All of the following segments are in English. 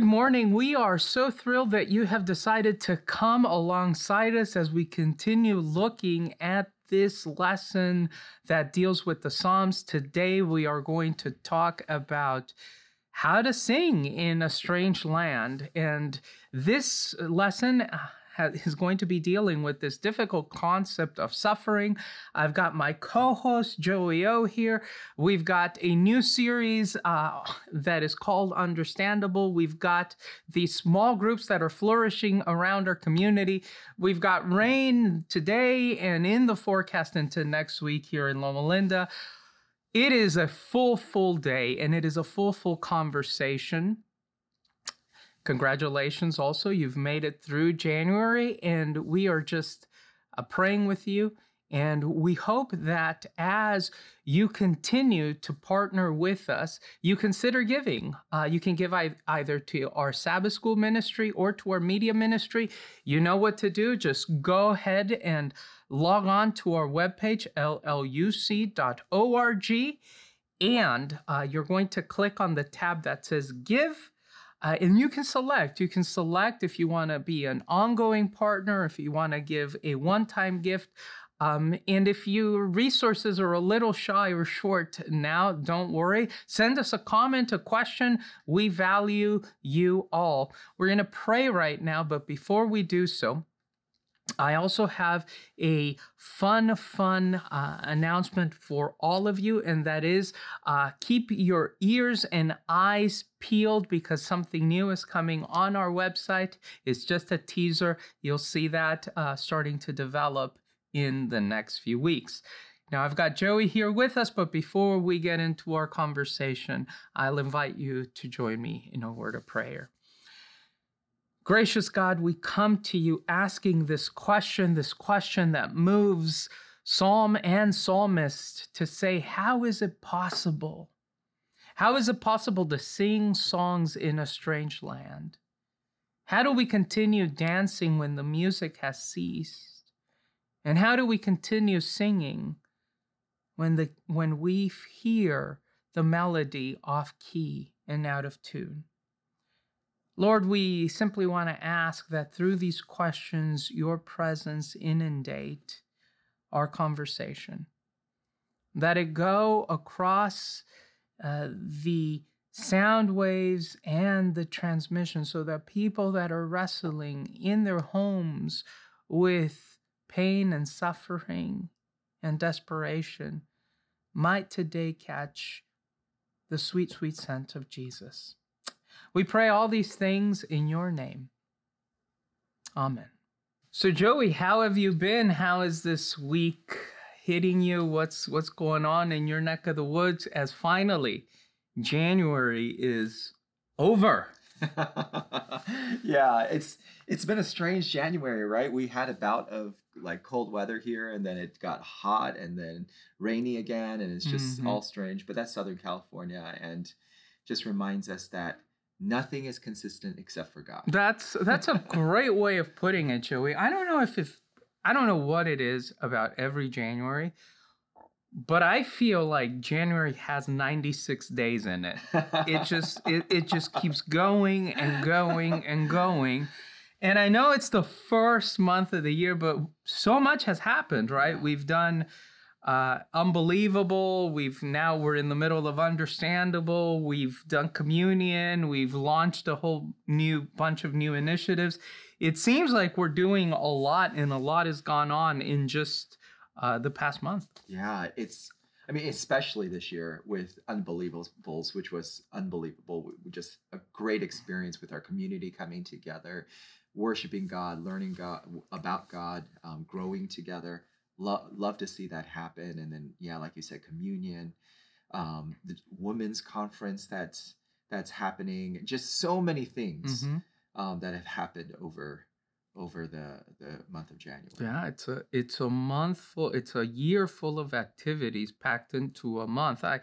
Good morning. We are so thrilled that you have decided to come alongside us as we continue looking at this lesson that deals with the Psalms. Today, we are going to talk about how to sing in a strange land. And this lesson is going to be dealing with this difficult concept of suffering. I've got my co host, Joey O, here. We've got a new series uh, that is called Understandable. We've got these small groups that are flourishing around our community. We've got rain today and in the forecast into next week here in Loma Linda. It is a full, full day and it is a full, full conversation. Congratulations, also. You've made it through January, and we are just uh, praying with you. And we hope that as you continue to partner with us, you consider giving. Uh, you can give either to our Sabbath School ministry or to our media ministry. You know what to do. Just go ahead and log on to our webpage, lluc.org, and uh, you're going to click on the tab that says Give uh, and you can select. You can select if you want to be an ongoing partner, if you want to give a one time gift. Um, and if your resources are a little shy or short now, don't worry. Send us a comment, a question. We value you all. We're going to pray right now, but before we do so, I also have a fun, fun uh, announcement for all of you, and that is uh, keep your ears and eyes peeled because something new is coming on our website. It's just a teaser. You'll see that uh, starting to develop in the next few weeks. Now, I've got Joey here with us, but before we get into our conversation, I'll invite you to join me in a word of prayer. Gracious God, we come to you asking this question, this question that moves psalm and psalmist to say, How is it possible? How is it possible to sing songs in a strange land? How do we continue dancing when the music has ceased? And how do we continue singing when, the, when we hear the melody off key and out of tune? Lord, we simply want to ask that through these questions, your presence inundate our conversation, that it go across uh, the sound waves and the transmission so that people that are wrestling in their homes with pain and suffering and desperation might today catch the sweet, sweet scent of Jesus. We pray all these things in your name. Amen. So Joey, how have you been? How is this week hitting you? What's what's going on in your neck of the woods as finally January is over? yeah, it's it's been a strange January, right? We had a bout of like cold weather here and then it got hot and then rainy again and it's just mm-hmm. all strange, but that's Southern California and just reminds us that nothing is consistent except for God. That's that's a great way of putting it, Joey. I don't know if if I don't know what it is about every January, but I feel like January has 96 days in it. It just it, it just keeps going and going and going. And I know it's the first month of the year, but so much has happened, right? We've done uh, unbelievable. We've now we're in the middle of understandable. We've done communion. We've launched a whole new bunch of new initiatives. It seems like we're doing a lot, and a lot has gone on in just uh, the past month. Yeah, it's. I mean, especially this year with Unbelievables, which was unbelievable. Just a great experience with our community coming together, worshiping God, learning God about God, um, growing together Lo- love to see that happen. And then, yeah, like you said, communion, um, the women's conference that's that's happening. Just so many things mm-hmm. um, that have happened over over the the month of January. Yeah, it's a it's a month full. It's a year full of activities packed into a month. I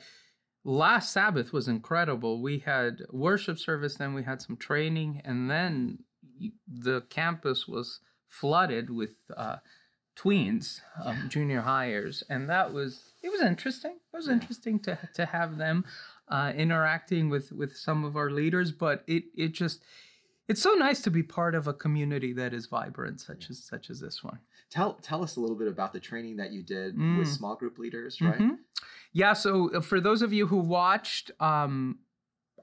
last Sabbath was incredible. We had worship service, then we had some training, and then the campus was flooded with uh, tweens, um, junior hires, and that was it was interesting. It was interesting to to have them. uh, interacting with with some of our leaders, but it it just it's so nice to be part of a community that is vibrant, such as such as this one. Tell tell us a little bit about the training that you did Mm. with small group leaders, right? Mhm. Yeah. So uh, for those of you who watched um,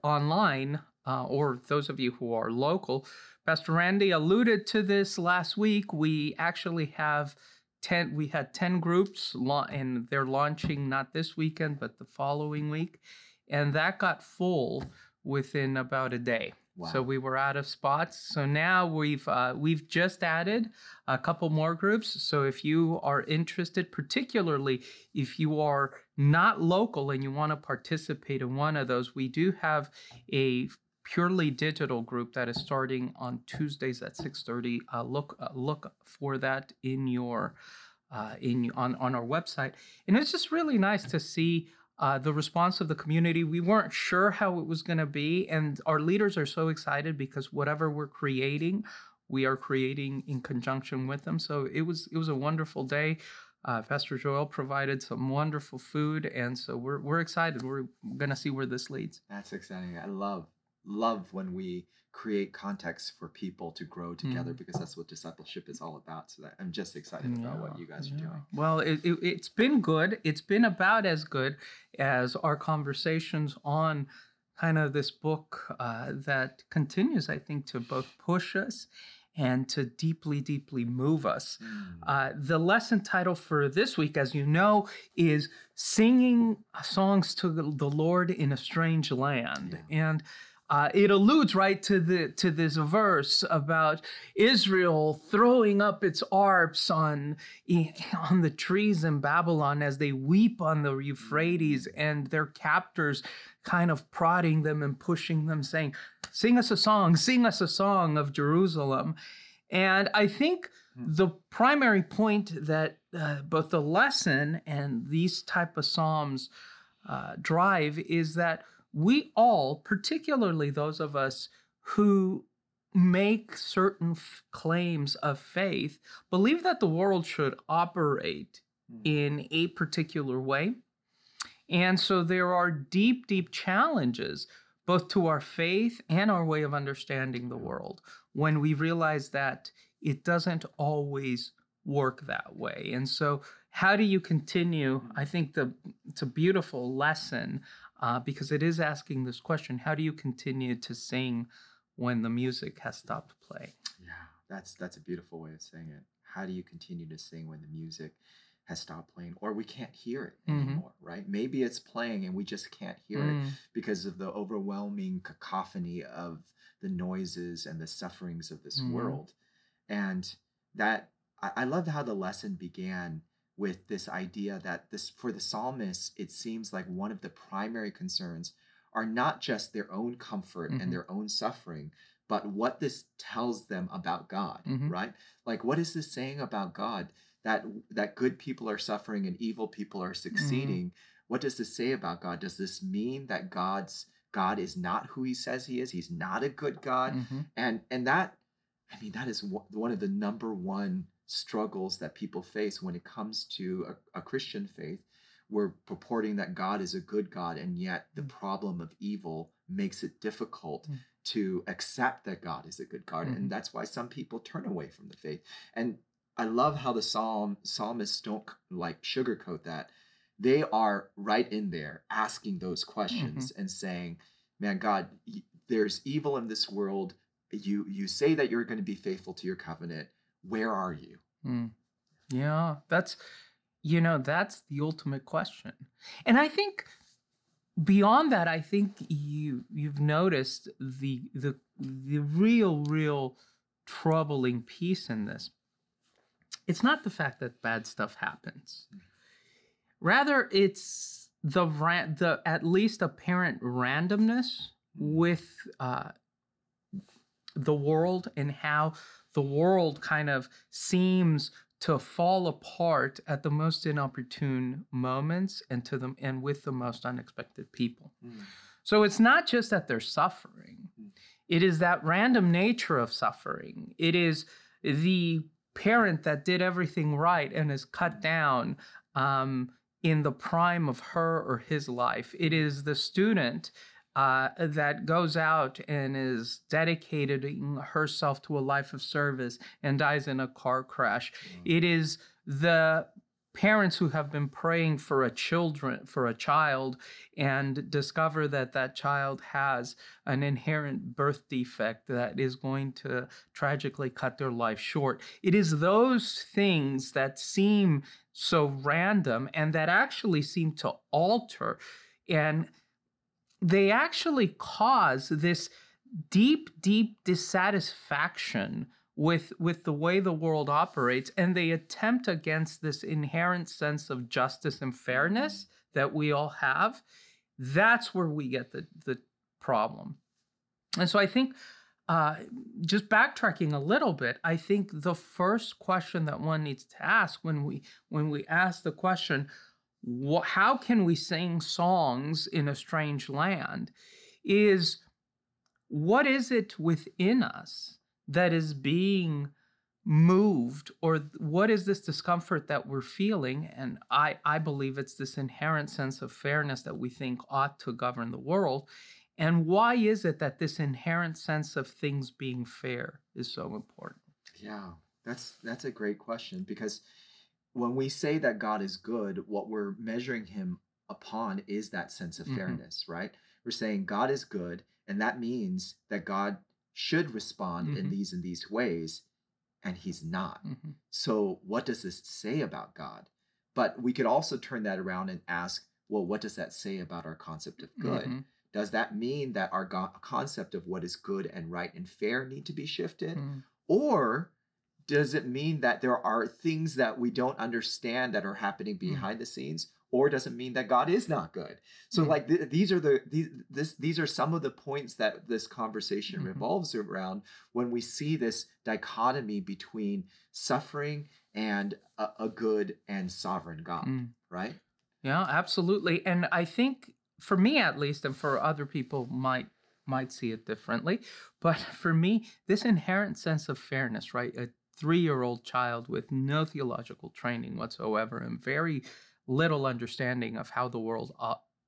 online, uh, or those of you who are local, Pastor Randy alluded to this last week. We actually have ten. We had ten groups, la- and they're launching not this weekend, but the following week, and that got full within about a day. Wow. So we were out of spots. So now we've uh, we've just added a couple more groups. So if you are interested, particularly if you are not local and you want to participate in one of those, we do have a purely digital group that is starting on Tuesdays at 6:30. Uh, look uh, look for that in your uh, in on on our website, and it's just really nice to see uh, the response of the community. We weren't sure how it was going to be, and our leaders are so excited because whatever we're creating, we are creating in conjunction with them. So it was it was a wonderful day. Uh, Pastor Joel provided some wonderful food, and so we're we're excited. We're going to see where this leads. That's exciting. I love love when we create context for people to grow together Mm. because that's what discipleship is all about. So that I'm just excited about what you guys are doing. Well, it, it, it's been good. It's been about as good as our conversations on kind of this book uh, that continues, I think, to both push us and to deeply, deeply move us. Mm. Uh, the lesson title for this week, as you know, is Singing Songs to the the Lord in a Strange Land. And uh, it alludes right to the to this verse about Israel throwing up its arps on on the trees in Babylon as they weep on the Euphrates, and their captors kind of prodding them and pushing them, saying, "Sing us a song, sing us a song of Jerusalem." And I think the primary point that uh, both the lesson and these type of psalms uh, drive is that we all, particularly those of us who make certain f- claims of faith, believe that the world should operate Mm. in a particular way. And so there are deep, deep challenges both to our faith and our way of understanding the world when we realize that it doesn't always work that way. And so, how do you continue? I think the it's a beautiful lesson uh, because it is asking this question: How do you continue to sing when the music has stopped playing? Yeah, that's that's a beautiful way of saying it. How do you continue to sing when the music has stopped playing or we can't hear it Mhm. anymore, right? Maybe it's playing and we just can't hear it Mm, because of the overwhelming cacophony of the noises and the sufferings of this Mhm. world. And that I, I love how the lesson began with this idea that this for the psalmists, it seems like one of the primary concerns are not just their own comfort Mhm. and their own suffering, but what this tells them about God, Mhm. right? Like what is this saying about God that that good people are suffering and evil people are succeeding? What does this say about God? Does this mean that God's God is not who he says he is? He's not a good God. mhm, And and that I mean that is one of the number one struggles that people face when it comes to a, a Christian faith. We're purporting that God is a good God, and yet the Mm. problem of evil makes it difficult Mm. to accept that God is a good God, Mhm. and that's why some people turn away from the faith. And I love how the psalm psalmists don't like sugarcoat that. They are right in there asking those questions and saying, "Man, God, there's evil in this world. You you say that you're going to be faithful to your covenant. Where are you?" mm. Yeah, that's you know that's the ultimate question, and I think beyond that, I think you you've noticed the the the real real troubling piece in this. It's not the fact that bad stuff happens. Rather, it's the ran- the at least apparent randomness with uh, the world and how the world kind of seems to fall apart at the most inopportune moments and to them and with the most unexpected people. So it's not just that they're suffering. Mm. It is that random nature of suffering. It is the parent that did everything right and is cut down um, in the prime of her or his life. It is the student uh, that goes out and is dedicating herself to a life of service and dies in a car crash. Mm. It is the parents who have been praying for a children for a child and discover that that child has an inherent birth defect that is going to tragically cut their life short it is those things that seem so random and that actually seem to alter and they actually cause this deep deep dissatisfaction with with the way the world operates and they attempt against this inherent sense of justice and fairness that we all have that's where we get the the problem. And so i think uh, just backtracking a little bit i think the first question that one needs to ask when we when we ask the question how can we sing songs in a strange land is what is it within us that is being moved or what is this discomfort that we're feeling? And i i believe it's this inherent sense of fairness that we think ought to govern the world. And why is it that this inherent sense of things being fair is so important? Yeah that's that's a great question because when we say that god is good what we're measuring him upon is that sense of mm-hmm. fairness right we're saying god is good and that means that god should respond mm-hmm. in these and these ways and he's not mm-hmm. so what does this say about god but we could also turn that around and ask well what does that say about our concept of good mm-hmm. does that mean that our go- concept of what is good and right and fair need to be shifted mm. or does it mean that there are things that we don't understand that are happening mm. behind the scenes or doesn't mean that God is not good. So mm-hmm. like th- these are the these this these are some of the points that this conversation mm-hmm. revolves around when we see this dichotomy between suffering and a, a good and sovereign God, mm. right? Yeah, absolutely. And I think for me at least and for other people might might see it differently, but for me this inherent sense of fairness, right? A 3-year-old child with no theological training whatsoever and very little understanding of how the world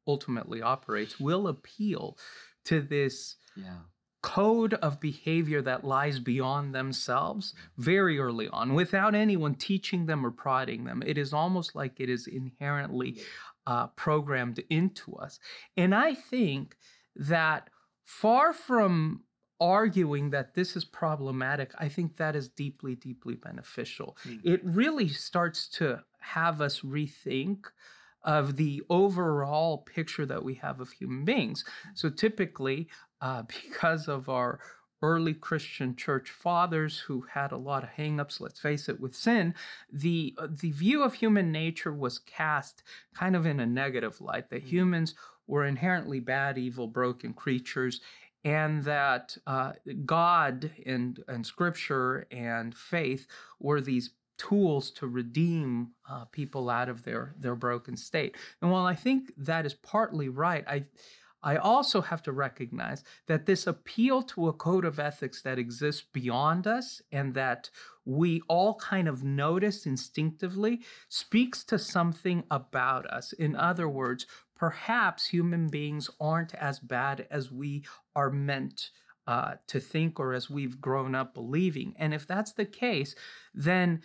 ultimately operates will appeal to this yeah. code of behavior that lies beyond themselves very early on without anyone teaching them or prodding them. It is almost like it is inherently uh, programmed into us. And I think that far from arguing that this is problematic, I think that is deeply, deeply beneficial. Mm. It really starts to have us rethink of the overall picture that we have of human beings. So typically, uh, because of our early Christian church fathers who had a lot of hangups, let's face it, with sin, the uh, the view of human nature was cast kind of in a negative light. That mm-hmm. humans were inherently bad, evil, broken creatures, and that uh, God and and Scripture and faith were these tools to redeem uh, people out of their their broken state. And while I think that is partly right, I I also have to recognize that this appeal to a code of ethics that exists beyond us and that we all kind of notice instinctively speaks to something about us. In other words, perhaps human beings aren't as bad as we are meant uh, to think or as we've grown up believing. And if that's the case, then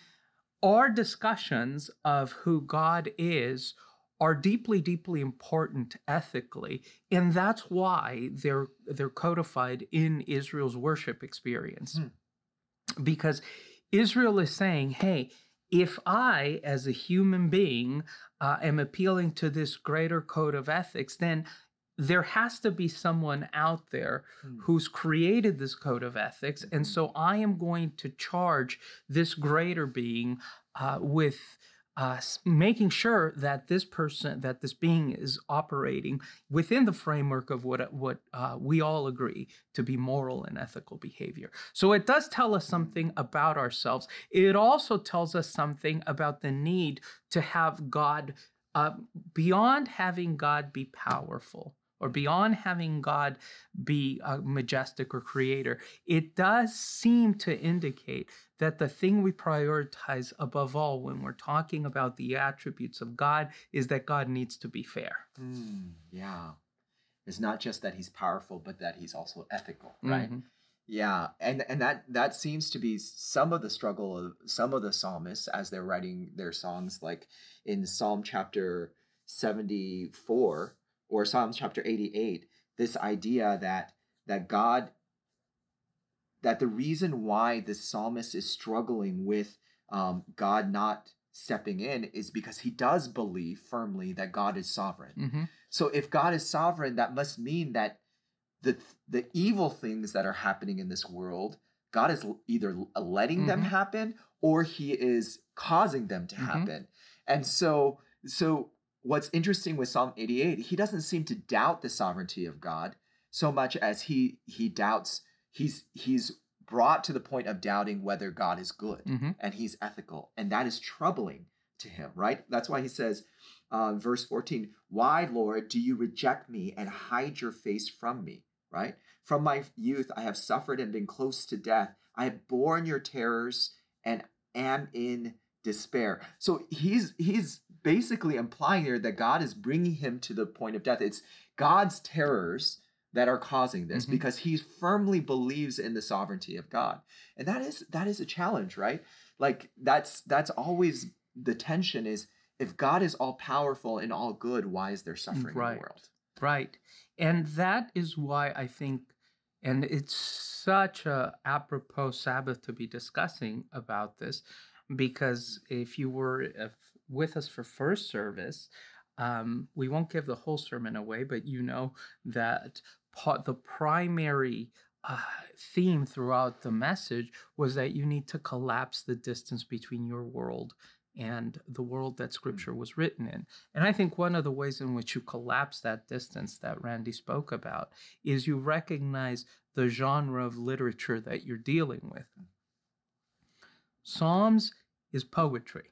our discussions of who God is are deeply, deeply important ethically, and that's why they're they're codified in Israel's worship experience. Hmm. Because Israel is saying, hey, if I, as a human being, uh, am appealing to this greater code of ethics, then there has to be someone out there hmm. who's created this code of ethics. And mm-hmm. so I am going to charge this greater being uh, with uh, making sure that this person, that this being is operating within the framework of what what uh, we all agree to be moral and ethical behavior. So it does tell us something about ourselves. It also tells us something about the need to have God uh, beyond having God be powerful or beyond having God be a majestic or creator, it does seem to indicate that the thing we prioritize above all when we're talking about the attributes of God is that God needs to be fair. Mm, yeah. It's not just that he's powerful, but that he's also ethical, right? Mhm. Yeah, and and that that seems to be some of the struggle of some of the psalmists as they're writing their songs, like in Psalm chapter seventy four or Psalms chapter eighty eight. This idea that that God that the reason why the psalmist is struggling with um, God not stepping in is because he does believe firmly that God is sovereign. Mhm. So if God is sovereign, that must mean that the the evil things that are happening in this world, God is either letting them Mhm. happen or he is causing them to Mhm. happen. And so so what's interesting with Psalm 88, he doesn't seem to doubt the sovereignty of God so much as he he doubts he's he's brought to the point of doubting whether God is good Mhm. and he's ethical. And that is troubling to him, right? That's why he says, uh, verse 14, Why, Lord, do you reject me and hide your face from me, right? From my youth, I have suffered and been close to death. I have borne your terrors and am in despair. So he's he's basically implying there that God is bringing him to the point of death. It's God's terrors that are causing this Mhm. because he firmly believes in the sovereignty of God. And that is that is a challenge, right? Like that's that's always the tension is if God is all powerful and all good, why is there suffering in the world? Right. And that is why I think, and it's such a apropos Sabbath to be discussing about this, because if you were with us for first service, um, we won't give the whole sermon away, but you know that part, the primary uh, theme throughout the message was that you need to collapse the distance between your world and the world that scripture was written in. And I think one of the ways in which you collapse that distance that Randy spoke about is you recognize the genre of literature that you're dealing with. Psalms is poetry.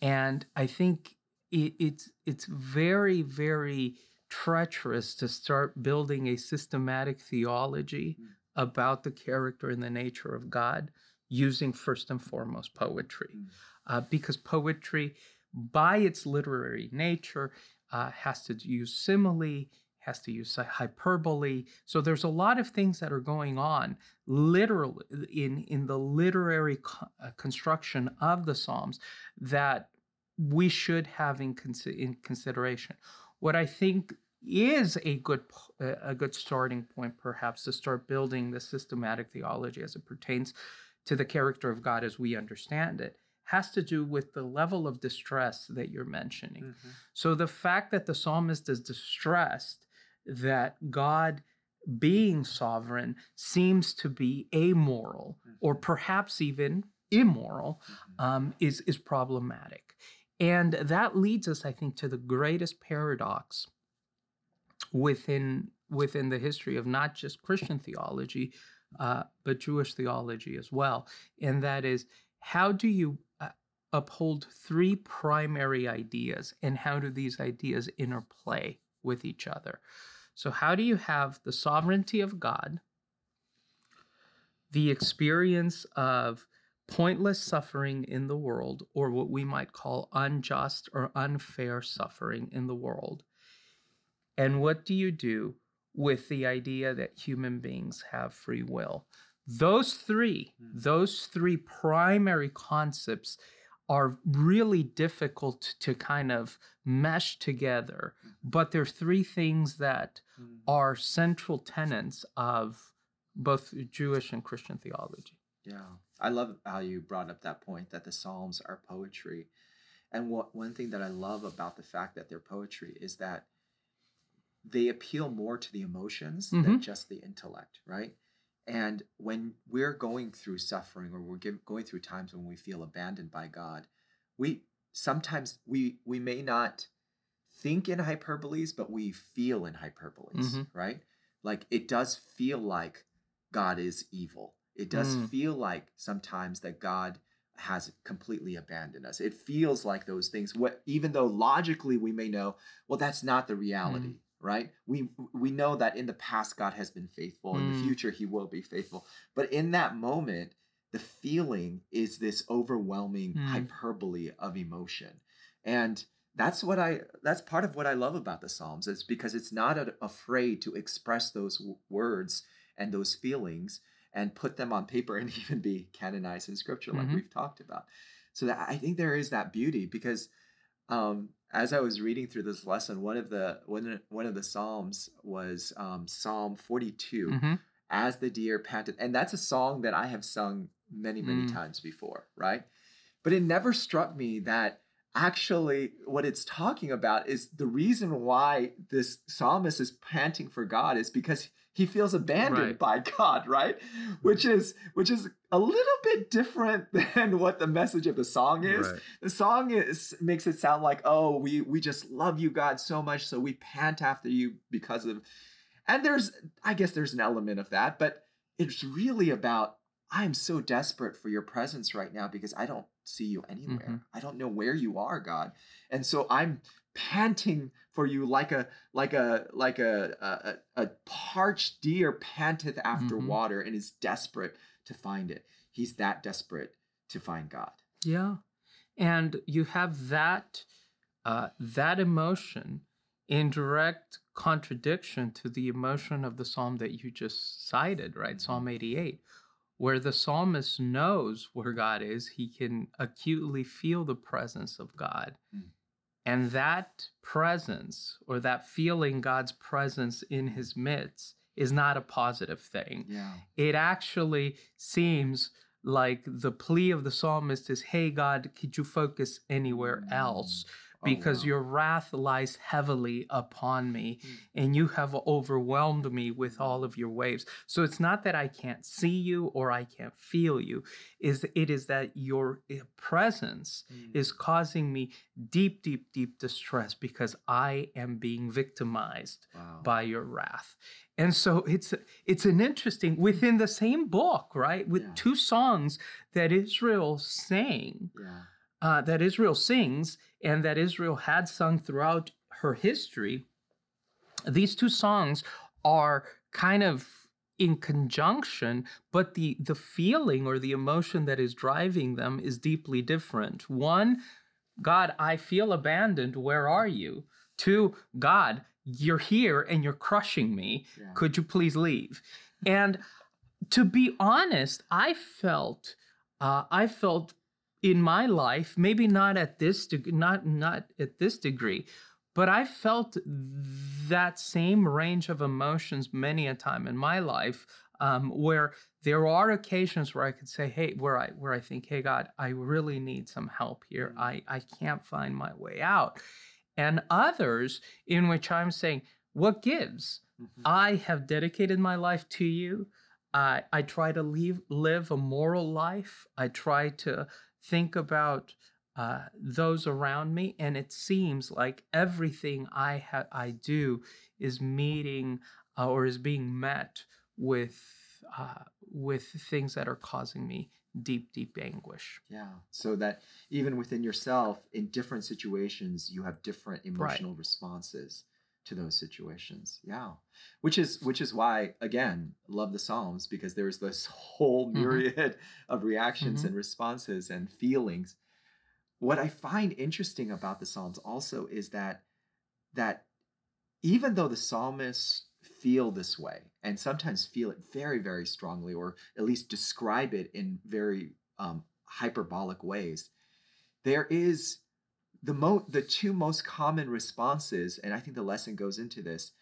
And I think it, it's it's very, very treacherous to start building a systematic theology Mm. about the character and the nature of God using first and foremost poetry Mm. uh, because poetry, by its literary nature, uh, has to use simile, has to use hyperbole. So there's a lot of things that are going on literally in in the literary co- uh, construction of the Psalms that we should have in, in consideration. What I think is a good uh, a good starting point, perhaps, to start building the systematic theology as it pertains to the character of God as we understand it, has to do with the level of distress that you're mentioning. Mm-hmm. So the fact that the psalmist is distressed that God being sovereign seems to be amoral or Mhm. perhaps even immoral Mhm. um, is is problematic, and that leads us, I think, to the greatest paradox within within the history of not just Christian theology, uh, but Jewish theology as well, and that is how do you uh, uphold three primary ideas, and how do these ideas interplay with each other? So, how do you have the sovereignty of God, the experience of pointless suffering in the world, or what we might call unjust or unfair suffering in the world. And what do you do with the idea that human beings have free will? Those three, Hmm. those three primary concepts are really difficult to kind of mesh together, but there are three things that Mhm. are central tenets of both Jewish and Christian theology. Yeah, I love how you brought up that point that the Psalms are poetry. And what one thing that I love about the fact that they're poetry is that they appeal more to the emotions than Mhm. just the intellect, right? And when we're going through suffering or we're give, going through times when we feel abandoned by God, we sometimes we we may not think in hyperboles, but we feel in hyperboles, Mhm. right? Like it does feel like God is evil. It does Mm. feel like sometimes that God has completely abandoned us. It feels like those things. What even though logically we may know, well, that's not the reality, right? We we know that in the past God has been faithful, in the Mm. future He will be faithful. But in that moment, the feeling is this overwhelming Mm. hyperbole of emotion, and that's what I that's part of what I love about the Psalms is because it's not a- afraid to express those w- words and those feelings and put them on paper and even be canonized in Scripture, like Mhm. we've talked about. So that I think there is that beauty because um, as I was reading through this lesson, one of the one one of the psalms was um, Psalm 42, Mhm. "As the deer panted," and that's a song that I have sung many many Mm. times before, right? But it never struck me that actually what it's talking about is the reason why this psalmist is panting for God is because he feels abandoned Right. by God, right? Which is which is a little bit different than what the message of the song is Right. the song is makes it sound like oh we we just love you god so much so we pant after you because of and there's i guess there's an element of that but it's really about i'm so desperate for your presence right now because i don't see you anywhere Mhm. i don't know where you are god and so i'm panting for you like a like a like a a, a parched deer panteth after Mhm. water and is desperate to find it he's that desperate to find god Yeah, and you have that uh, that emotion in direct contradiction to the emotion of the psalm that you just cited, right? Mhm. Psalm 88, where the psalmist knows where God is, he can acutely feel the presence of God. Mm. And that presence or that feeling God's presence in his midst is not a positive thing. Yeah. It actually seems like the plea of the psalmist is, Hey, God, could you focus anywhere mm. else? Oh, Because wow. your wrath lies heavily upon me, Mm. and you have overwhelmed me with all of your waves. So it's not that I can't see you or I can't feel you, is it is that your eh, presence Mm. is causing me deep, deep, deep distress because I am being victimized wow. by your wrath. And so it's it's an interesting within the same book, right? With Yeah. two songs that Israel sang, yeah uh, that Israel sings, and that Israel had sung throughout her history. These two songs are kind of in conjunction, but the the feeling or the emotion that is driving them is deeply different. One, God, I feel abandoned. Where are you? Two, God, you're here and you're crushing me. yeah Could you please leave? And to be honest, I felt, uh, I felt in my life, maybe not at this, deg- not not at this degree, but I felt that same range of emotions many a time in my life, um, where there are occasions where I could say, "Hey," where I where I think, "Hey, God, I really need some help here. I I can't find my way out," and others in which I'm saying, "What gives?" Mhm. I have dedicated my life to you. I, I try to leave, live a moral life. I try to think about uh, those around me, and it seems like everything I ha- I do is meeting uh, or is being met with uh, with things that are causing me deep, deep anguish. Yeah. So that even within yourself, in different situations, you have different emotional responses to those situations. Yeah. Which is which is why, again, love the Psalms, because there's this whole Mhm. myriad of reactions Mhm. and responses and feelings. What I find interesting about the Psalms also is that that even though the psalmists feel this way and sometimes feel it very, very strongly, or at least describe it in very um, hyperbolic ways, there is the mo the two most common responses, and I think the lesson goes into this,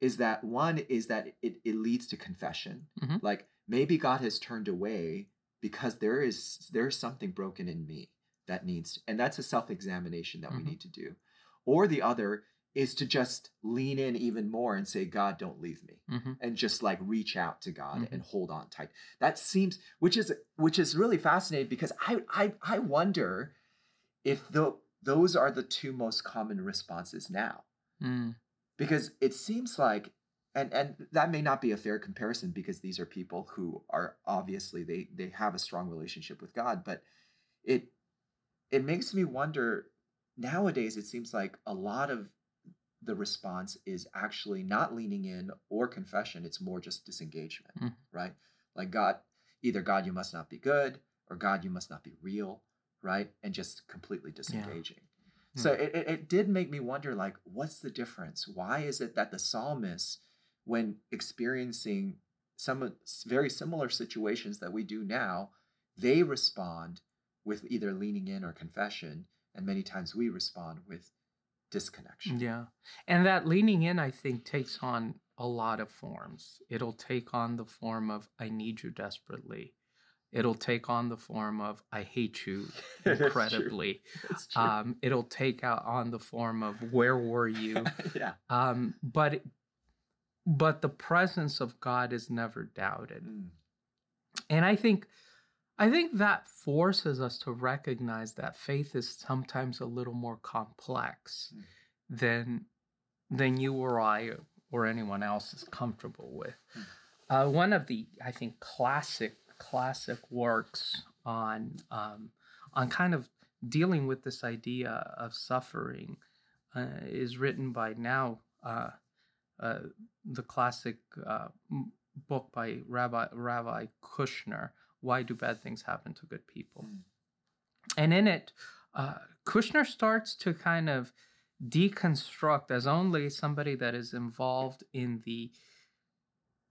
is that one is that it, it leads to confession. Mhm. Like maybe God has turned away because there is there's something broken in me that needs, and that's a self-examination that Mhm. we need to do. Or the other is to just lean in even more and say, God, don't leave me Mhm. and just like reach out to God Mhm. and hold on tight. That seems which is which is really fascinating because I I I wonder if the those are the two most common responses now. Mm. Because it seems like and and that may not be a fair comparison because these are people who are obviously they they have a strong relationship with God, but it it makes me wonder nowadays it seems like a lot of the response is actually not leaning in or confession, it's more just disengagement, Mm. right? Like God, either God, you must not be good, or God, you must not be real, right? And just completely disengaging. So Mm. it, it, it did make me wonder, like, what's the difference? Why is it that the psalmist, when experiencing some very similar situations that we do now, they respond with either leaning in or confession, and many times we respond with disconnection. Yeah. And that leaning in, I think, takes on a lot of forms. It'll take on the form of, I need you desperately. It'll take on the form of, I hate you That's incredibly. It's true. um, it'll take out on the form of, where were you? yeah. um, but, but the presence of God is never doubted. Mm. And I think I think that forces us to recognize that faith is sometimes a little more complex Mm. than than you or I or anyone else is comfortable with. Mm. Uh, one of the I think classic classic works on um, on kind of dealing with this idea of suffering uh, is written by now uh, uh, the classic uh, m- book by Rabbi Rabbi Kushner, "Why Do Bad Things Happen to Good People?" Mm. And in it, uh, Kushner starts to kind of deconstruct, as only somebody that is involved in the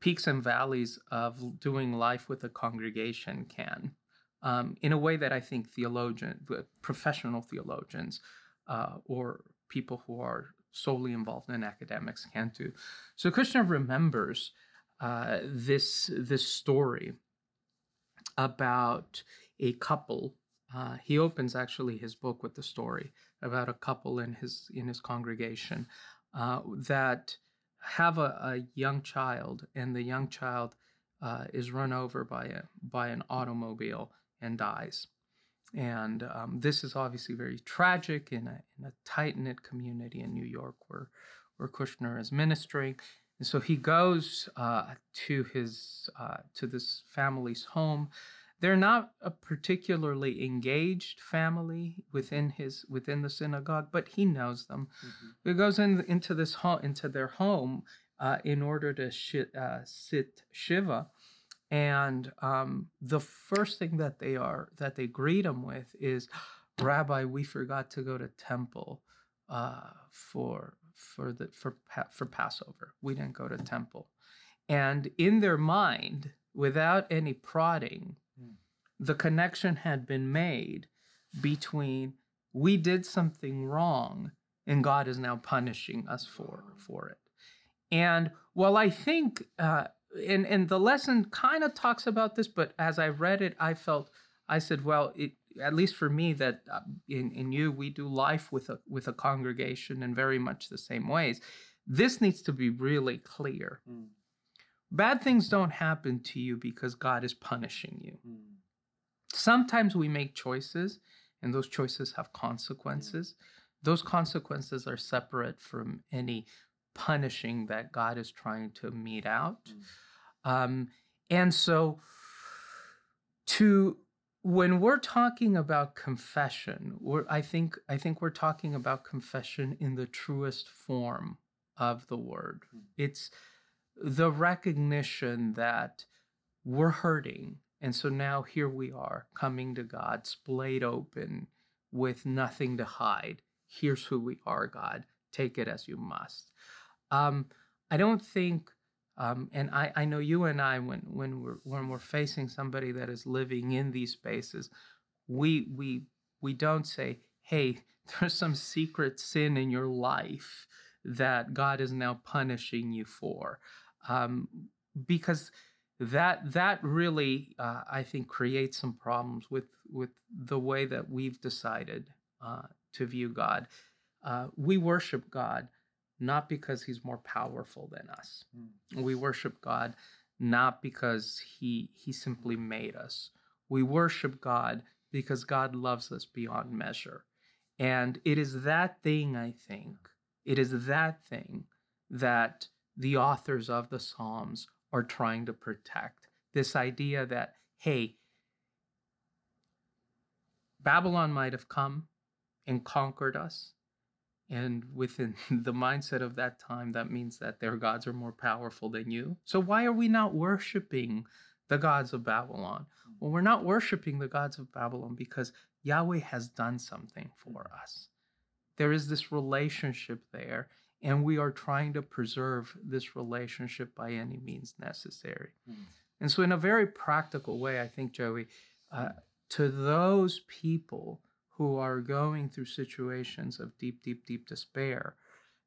peaks and valleys of doing life with a congregation can, um, in a way that I think theologian, professional theologians, uh, or people who are solely involved in academics can do. So Kushner remembers uh, this this story about a couple. Uh, he opens actually his book with the story about a couple in his in his congregation uh, that have a, a young child, and the young child uh, is run over by a by an automobile and dies. And um, this is obviously very tragic in a in a tight knit community in New York where where Kushner is ministering. And so he goes uh, to his uh, to this family's home. They're not a particularly engaged family within his within the synagogue, but he knows them. Mhm. He goes in into this home into their home uh, in order to shi uh, sit shiva, and um, the first thing that they are that they greet him with is, Rabbi, we forgot to go to temple uh, for for the for for Passover. We didn't go to temple, and in their mind, without any prodding. The connection had been made between we did something wrong and God is now punishing us for for it. And while I think, uh, and and the lesson kind of talks about this, but as I read it, I felt I said, well, it at least for me that uh, in in you we do life with a with a congregation in very much the same ways. This needs to be really clear. Mm. Bad things don't happen to you because God is punishing you. Mm. Sometimes we make choices, and those choices have consequences. Those consequences are separate from any punishing that God is trying to mete out. Mm. Um, and so, to when we're talking about confession, we're, I think I think we're talking about confession in the truest form of the word. Mm. It's the recognition that we're hurting, and so now here we are coming to God, splayed open, with nothing to hide. Here's who we are, God. Take it as you must. Um, I don't think um, and I, I know you and I, when when we're when we're facing somebody that is living in these spaces, we we we don't say, "Hey, there's some secret sin in your life that God is now punishing you for," um, because that that really uh, I think creates some problems with with the way that we've decided uh, to view God. Uh, we worship God not because He's more powerful than us. Mm. We worship God not because he he simply made us. We worship God because God loves us beyond measure. And it is that thing, I think, it is that thing that the authors of the Psalms are trying to protect. This idea that, hey, Babylon might have come and conquered us, And within the mindset of that time, that means that their gods are more powerful than you. So why are we not worshiping the gods of Babylon? Well, we're not worshiping the gods of Babylon because Yahweh has done something for mm-hmm. us. There is this relationship there, and we are trying to preserve this relationship by any means necessary. Mm. And so, in a very practical way, I think, Joey, uh, to those people who are going through situations of deep, deep, deep despair,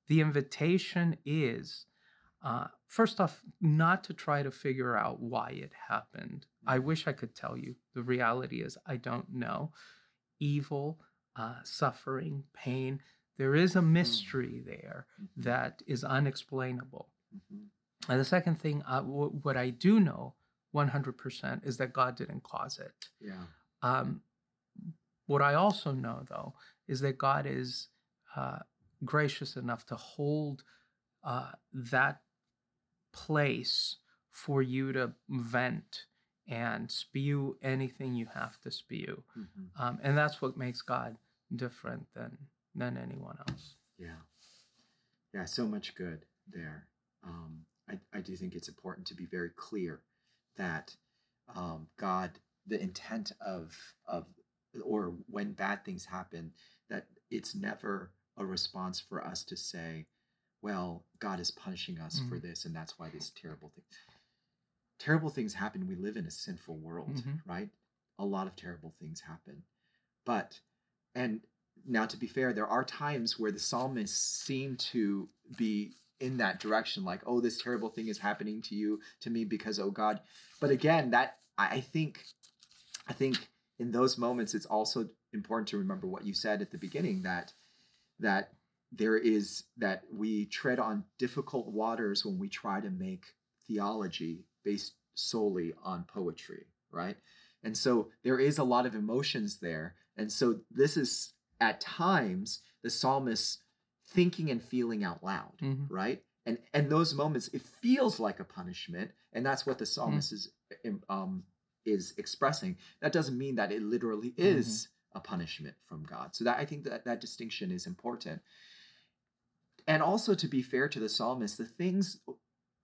the invitation is uh, first off, not to try to figure out why it happened. I wish I could tell you. The reality is, I don't know. Evil, uh, suffering, pain, there is a mystery there Mhm. that is unexplainable. Mhm. And the second thing, uh, w- what I do know 100% is that God didn't cause it. Yeah. Um, what I also know, though, is that God is uh, gracious enough to hold uh, that place for you to vent and spew anything you have to spew. Mhm. Um, and that's what makes God different than than anyone else. Yeah. Yeah, so much good there. Um, I, I do think it's important to be very clear that um, God, the intent of of or when bad things happen, that it's never a response for us to say, well, God is punishing us for Mhm. this, and that's why this terrible thing. Terrible things happen. We live in a sinful world, Mhm. right? A lot of terrible things happen. But and now to be fair, there are times where the psalmists seem to be in that direction, like, oh, this terrible thing is happening to you, to me, because oh God. But again, that I think I think in those moments it's also important to remember what you said at the beginning that that there is that we tread on difficult waters when we try to make theology based solely on poetry, right? And so there is a lot of emotions there. And so this is at times the psalmist thinking and feeling out loud, Mhm. right? And and those moments it feels like a punishment, and that's what the psalmist is um is expressing. That doesn't mean that it literally is a punishment from God. So that I think that that distinction is important. And also to be fair to the psalmist, the things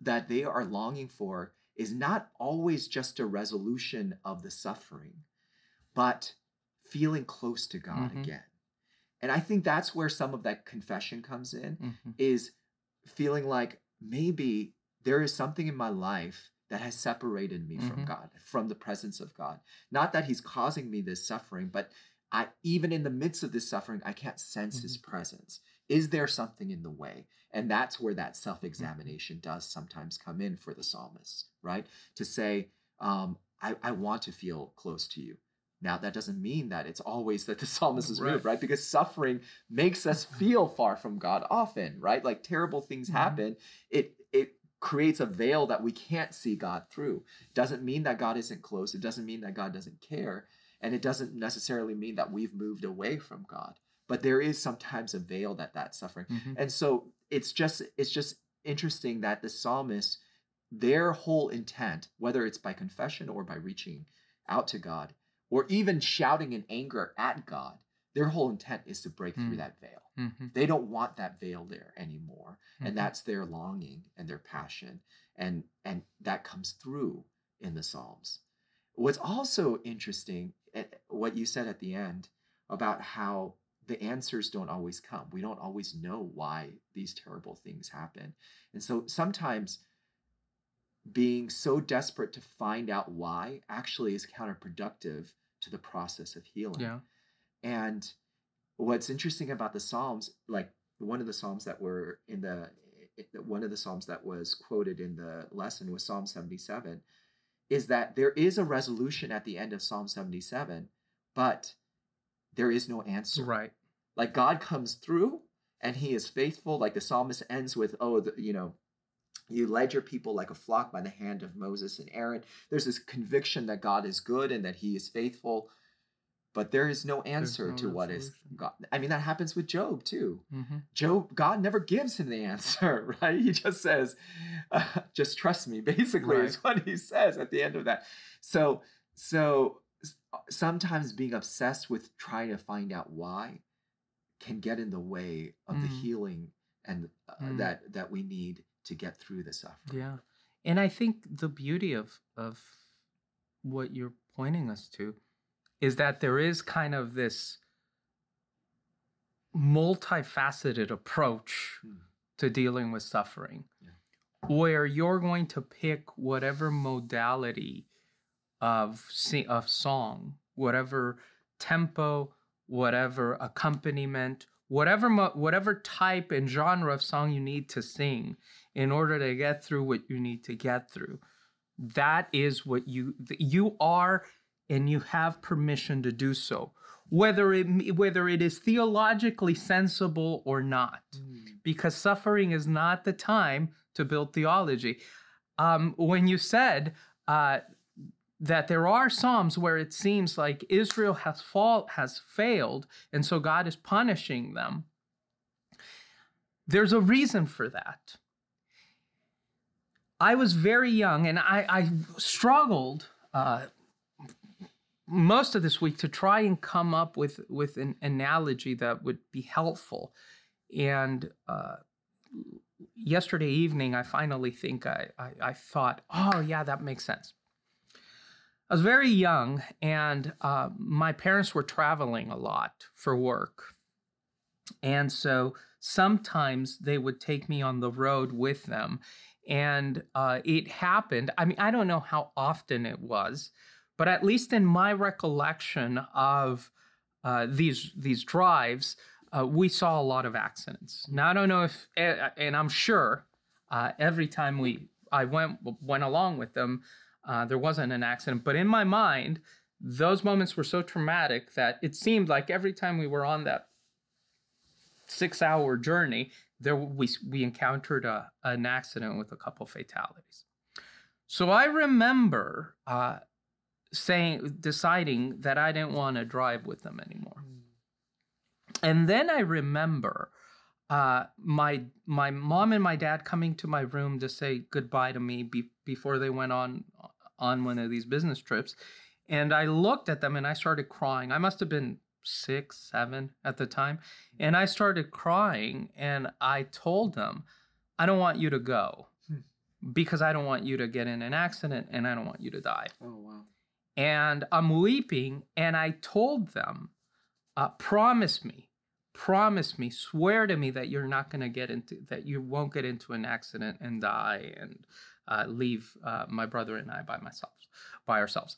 that they are longing for is not always just a resolution of the suffering, but feeling close to God Mhm. again. And I think that's where some of that confession comes in Mhm. is feeling like maybe there is something in my life that has separated me from Mhm. God, from the presence of God. Not that he's causing me this suffering, but I even in the midst of this suffering, I can't sense his presence. Is there something in the way? And that's where that self-examination does sometimes come in for the psalmist, right? To say, um, I, I want to feel close to you. Now that doesn't mean that it's always that the psalmist is moved, Right. right? Because suffering makes us feel far from God often, right? Like terrible things Mhm. happen. It it creates a veil that we can't see God through. Doesn't mean that God isn't close. It doesn't mean that God doesn't care. And it doesn't necessarily mean that we've moved away from God. But there is sometimes a veil that that's suffering. Mhm. And so it's just it's just interesting that the psalmist their whole intent, whether it's by confession or by reaching out to God, or even shouting in anger at God, their whole intent is to break through Mm. that veil. Mhm. They don't want that veil there anymore. Mhm. And that's their longing and their passion. And and that comes through in the Psalms. What's also interesting, eh, what you said at the end about how the answers don't always come. We don't always know why these terrible things happen. And so sometimes being so desperate to find out why actually is counterproductive to the process of healing. Yeah. And what's interesting about the Psalms, like one of the Psalms that were in the eh, eh, one of the Psalms that was quoted in the lesson was Psalm 77, is that there is a resolution at the end of Psalm 77, but there is no answer. Right. Like God comes through and he is faithful. Like the psalmist ends with, oh, the, you know, you led your people like a flock by the hand of Moses and Aaron. There's this conviction that God is good and that he is faithful, but there is no answer no to what is resolution. God. I mean, that happens with Job too. hmm Job, God never gives him the answer, right? He just says, uh, "Just trust me." Basically, is what he says at the end of that. So, so sometimes being obsessed with trying to find out why can get in the way of the Mm. healing and uh, Mm. that that we need to get through the suffering. Yeah. And I think the beauty of of what you're pointing us to is that there is kind of this multifaceted approach Mm. to dealing with suffering Yeah. where you're going to pick whatever modality of of song, whatever tempo, whatever accompaniment, whatever whatever type and genre of song you need to sing in order to get through what you need to get through. That is what you you are and you have permission to do so. Whether it whether it is theologically sensible or not because suffering is not the time to build theology. Um, when you said uh, that there are psalms where it seems like Israel has fall has failed, and so God is punishing them. There's a reason for that. I was very young, and I, I struggled uh, most of this week to try and come up with with an analogy that would be helpful and uh, yesterday evening i finally think I, I i thought oh yeah that makes sense i was very young and uh, my parents were traveling a lot for work and so sometimes they would take me on the road with them and uh, it happened i mean i don't know how often it was but at least in my recollection of uh, these these drives uh, we saw a lot of accidents. Now I don't know if, eh, and I'm sure uh, every time we I went went along with them, uh, there wasn't an accident. But in my mind, those moments were so traumatic that it seemed like every time we were on that six hour journey, there we we encountered a, an accident with a couple fatalities. So I remember uh, saying deciding that I didn't want to drive with them anymore. And then I remember uh, my my mom and my dad coming to my room to say goodbye to me be- before they went on on one of these business trips, and I looked at them and I started crying. I must have been six, seven at the time, and I started crying. And I told them, "I don't want you to go." Because I don't want you to get in an accident and I don't want you to die Oh wow. and I'm weeping. And I told them, uh, promise me, promise me, swear to me that you're not going to get into, that you won't get into an accident and die and uh, leave uh, my brother and I by myself, by ourselves.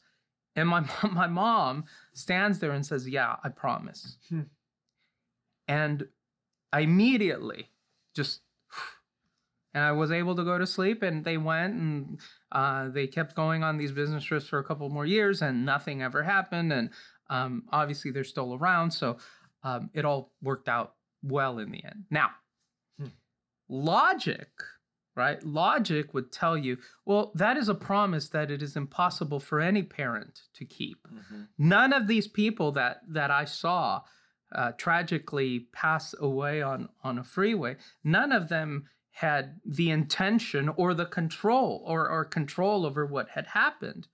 And my mom, my mom stands there and says, "Yeah, I promise." Hmm. And I immediately just and I was able to go to sleep. And they went and uh, they kept going on these business trips for a couple more years, and nothing ever happened. And um, obviously, they're still around, so um, it all worked out well in the end. Now, Hmm. logic, right? Logic would tell you, well, that is a promise that it is impossible for any parent to keep Mhm. none of these people that that I saw uh, tragically pass away on on a freeway, none of them had the intention or the control or, or control over what had happened.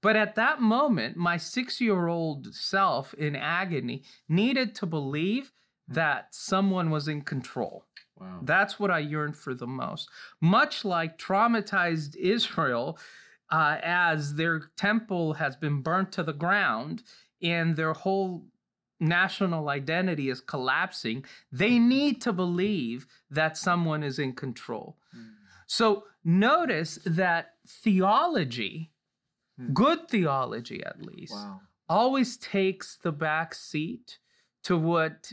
But at that moment, my six year old self in agony needed to believe that someone was in control. Wow. That's what I yearn for the most. Much like traumatized Israel, uh, as their temple has been burnt to the ground and their whole national identity is collapsing, they need to believe that someone is in control. Mm. So notice that theology, Hmm. good theology at least, Wow. always takes the back seat to what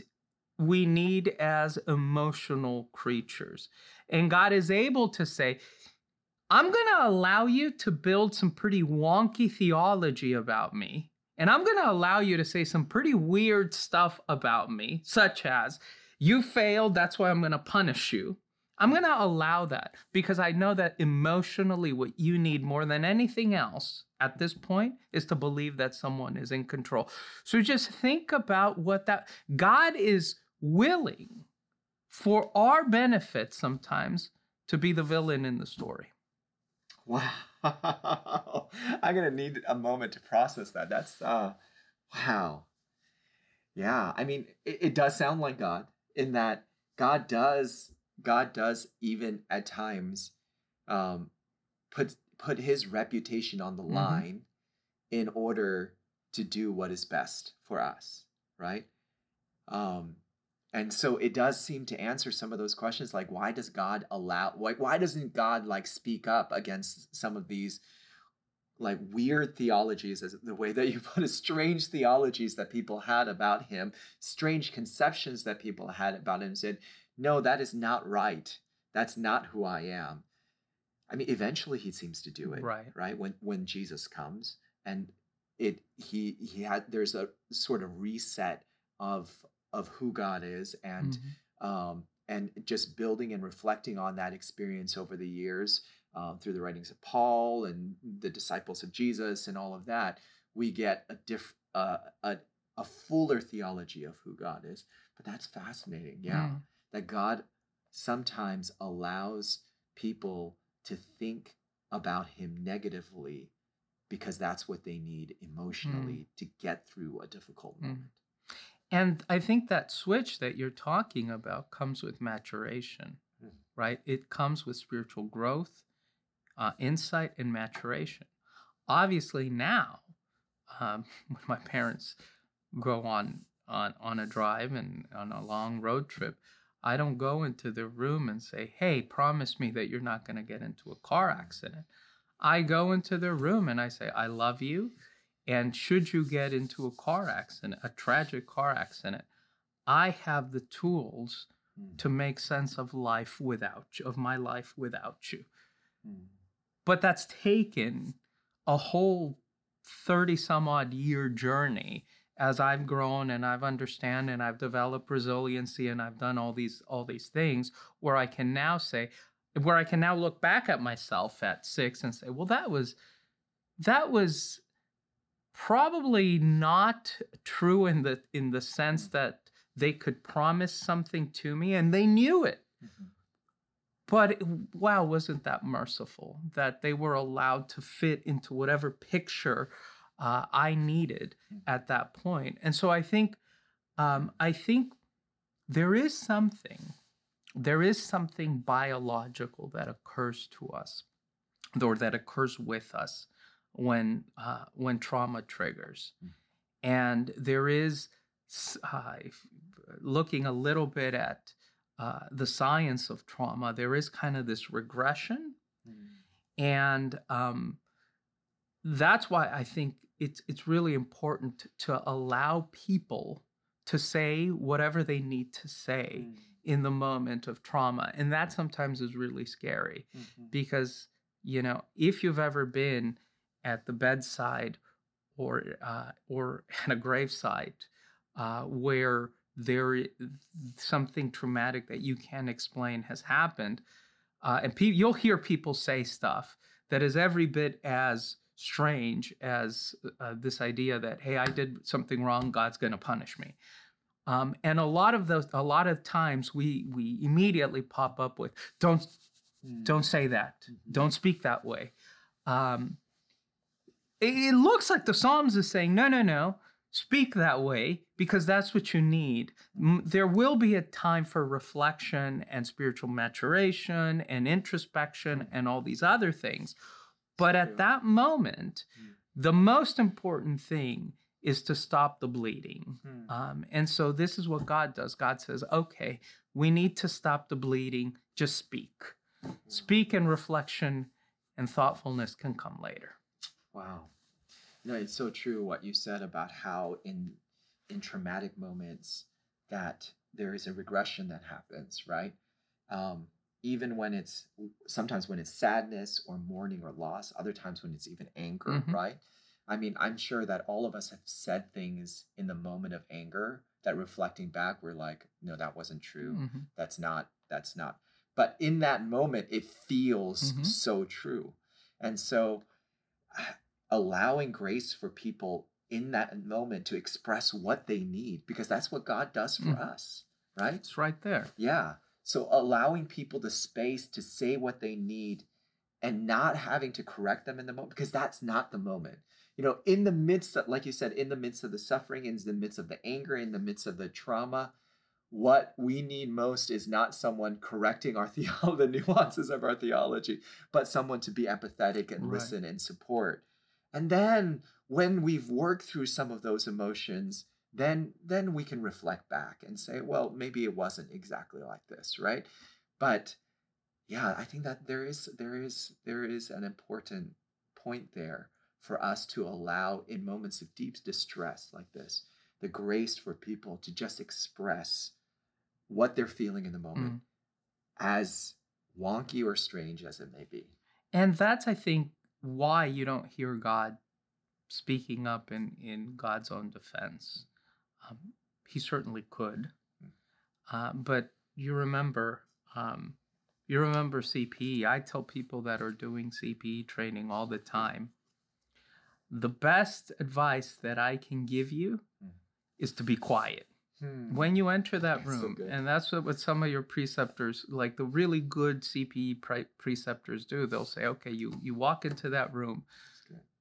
we need as emotional creatures. And God is able to say, I'm going to allow you to build some pretty wonky theology about me. And I'm going to allow you to say some pretty weird stuff about me, such as, you failed, that's why I'm going to punish you. I'm going to allow that because I know that emotionally, what you need more than anything else at this point is to believe that someone is in control. So just think about what that God is willing for our benefit sometimes to be the villain in the story. Wow. I'm gonna need a moment to process that. That's uh wow. Yeah, I mean, it, it does sound like God in that God does God does even at times um, put put His reputation on the Mhm. line in order to do what is best for us, right? Um, and so it does seem to answer some of those questions, like why does God allow? Like why doesn't God like speak up against some of these? like weird theologies as the way that you put it strange theologies that people had about him strange conceptions that people had about him said no that is not right that's not who i am i mean eventually he seems to do it Right. right when when jesus comes and it he he had there's a sort of reset of of who god is and Mhm. um, and just building and reflecting on that experience over the years um, through the writings of Paul and the disciples of Jesus and all of that, we get a diff uh, a a fuller theology of who God is. But that's fascinating, yeah. Mm. That God sometimes allows people to think about Him negatively because that's what they need emotionally to get through a difficult Mm. And I think that switch that you're talking about comes with maturation, Mhm. right? It comes with spiritual growth, uh, insight, and maturation. Obviously, now, um, when my parents go on, on on a drive and on a long road trip, I don't go into the room and say, "Hey, promise me that you're not going to get into a car accident." I go into the room and I say, "I love you." And should you get into a car accident, a tragic car accident, I have the tools Mm. to make sense of life without you, of my life without you. Mm. But that's taken a whole 30 some odd year journey as I've grown and I've understand and I've developed resiliency and I've done all these all these things where I can now say where I can now look back at myself at 6 and say, well that was that was probably not true in the in the sense that they could promise something to me and they knew it. Mhm. but it- wow wasn't that merciful that they were allowed to fit into whatever picture uh, i needed at that point. And so i think um, i think there is something there is something biological that occurs to us or that occurs with us when uh, when trauma triggers Mm. and there is uh, looking a little bit at uh, the science of trauma there is kind of this regression Mm. and um, that's why I think it's it's really important to allow people to say whatever they need to say Mm. in the moment of trauma, and that sometimes is really scary Mhm. because you know if you've ever been at the bedside or uh, or at a gravesite uh, where there something traumatic that you can't explain has happened, uh, and pe- you'll hear people say stuff that is every bit as strange as uh, this idea that hey, I did something wrong, God's going to punish me. Um, and a lot of those, a lot of times, we we immediately pop up with don't Mm. don't say that Mhm. don't speak that way um, it, looks like the psalms is saying no no no speak that way because that's what you need there will be a time for reflection and spiritual maturation and introspection and all these other things but at that moment Mm. the most important thing is to stop the bleeding Mm. um, and so this is what God does. God says, okay, we need to stop the bleeding. Just speak. Speak and reflection and thoughtfulness can come later. Wow. No, it's so true what you said about how in in traumatic moments that there is a regression that happens, right? Um, even when it's sometimes when it's sadness or mourning or loss, other times when it's even anger, Mhm. right? I mean, I'm sure that all of us have said things in the moment of anger that reflecting back, we're like, no, that wasn't true. Mhm. That's not, that's not. But in that moment, it feels Mhm. so true. And so allowing grace for people in that moment to express what they need, because that's what God does for Mhm. us, right? It's right there. Yeah. So allowing people the space to say what they need and not having to correct them in the moment because that's not the moment you know in the midst of like you said in the midst of the suffering in the midst of the anger in the midst of the trauma what we need most is not someone correcting our theo- the nuances of our theology but someone to be empathetic and Right. listen and support and then when we've worked through some of those emotions then then we can reflect back and say well maybe it wasn't exactly like this right but yeah i think that there is there is there is an important point there for us to allow in moments of deep distress like this the grace for people to just express what they're feeling in the moment Mm. as wonky or strange as it may be And that's, I think, why you don't hear God speaking up in, in God's own defense. Um, he certainly could. Uh, but you remember, um, you remember CPE. I tell people that are doing CPE training all the time the best advice that I can give you Mm. is to be quiet when you enter that That's so room good. and that's what, what some of your preceptors like the really good cpe pre- preceptors do they'll say okay you you walk into that room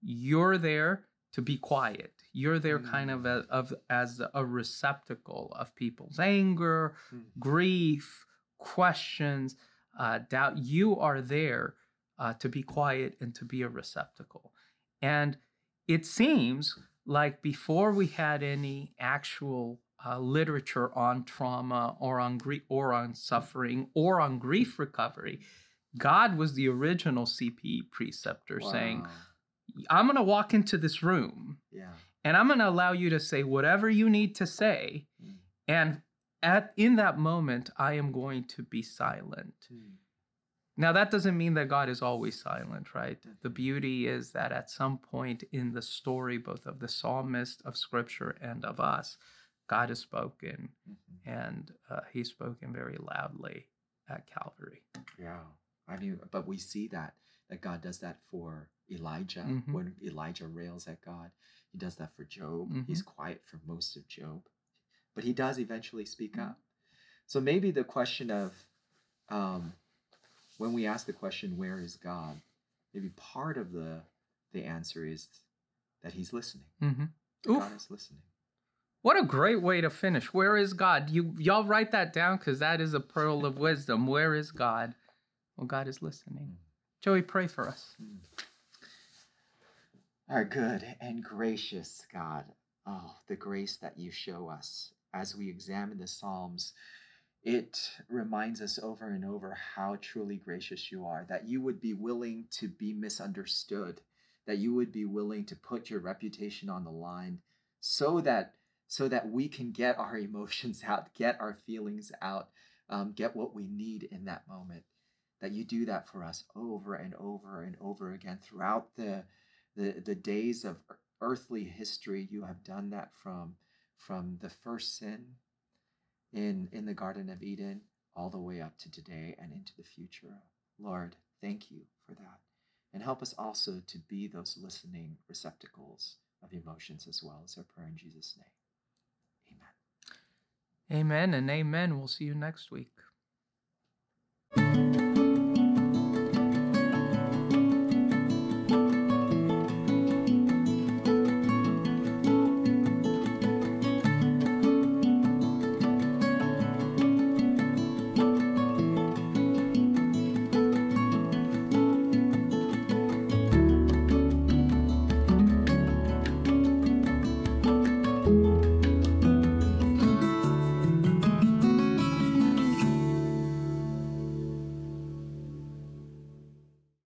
you're there to be quiet you're there kind of, Mm. a, of as a receptacle of people's anger Mm. grief questions uh, doubt you are there uh, to be quiet and to be a receptacle and it seems like before we had any actual uh, literature on trauma or on grief or on suffering or on grief recovery, God was the original CPE preceptor saying, I'm going to walk into this room yeah and I'm going to allow you to say whatever you need to say. Mm. And at in that moment, I am going to be silent. Now, that doesn't mean that God is always silent, right? The beauty is that at some point in the story, both of the psalmist, of scripture, and of us, God has spoken, Mhm. and uh, he's spoken very loudly at Calvary. Yeah. I mean, but we see that that God does that for Elijah Mhm. when Elijah rails at God. He does that for Job. Mm-hmm. He's quiet for most of Job, but he does eventually speak Mhm. up. So maybe the question of um, when we ask the question, "Where is God?" Maybe part of the the answer is that He's listening. hmm. God is listening. What a great way to finish. Where is God? You y'all write that down because that is a pearl of wisdom. Where is God? Well, God is listening. Joey, pray for us. Our good and gracious God, oh, the grace that you show us as we examine the Psalms, it reminds us over and over how truly gracious you are, that you would be willing to be misunderstood, that you would be willing to put your reputation on the line so that so that we can get our emotions out, get our feelings out, um, get what we need in that moment. That you do that for us over and over and over again throughout the the, the days of earthly history. You have done that from from the first sin in in the Garden of Eden all the way up to today and into the future. Lord, thank you for that. And help us also to be those listening receptacles of emotions as well as our prayer in Jesus' name. Amen. And amen. We'll see you next week.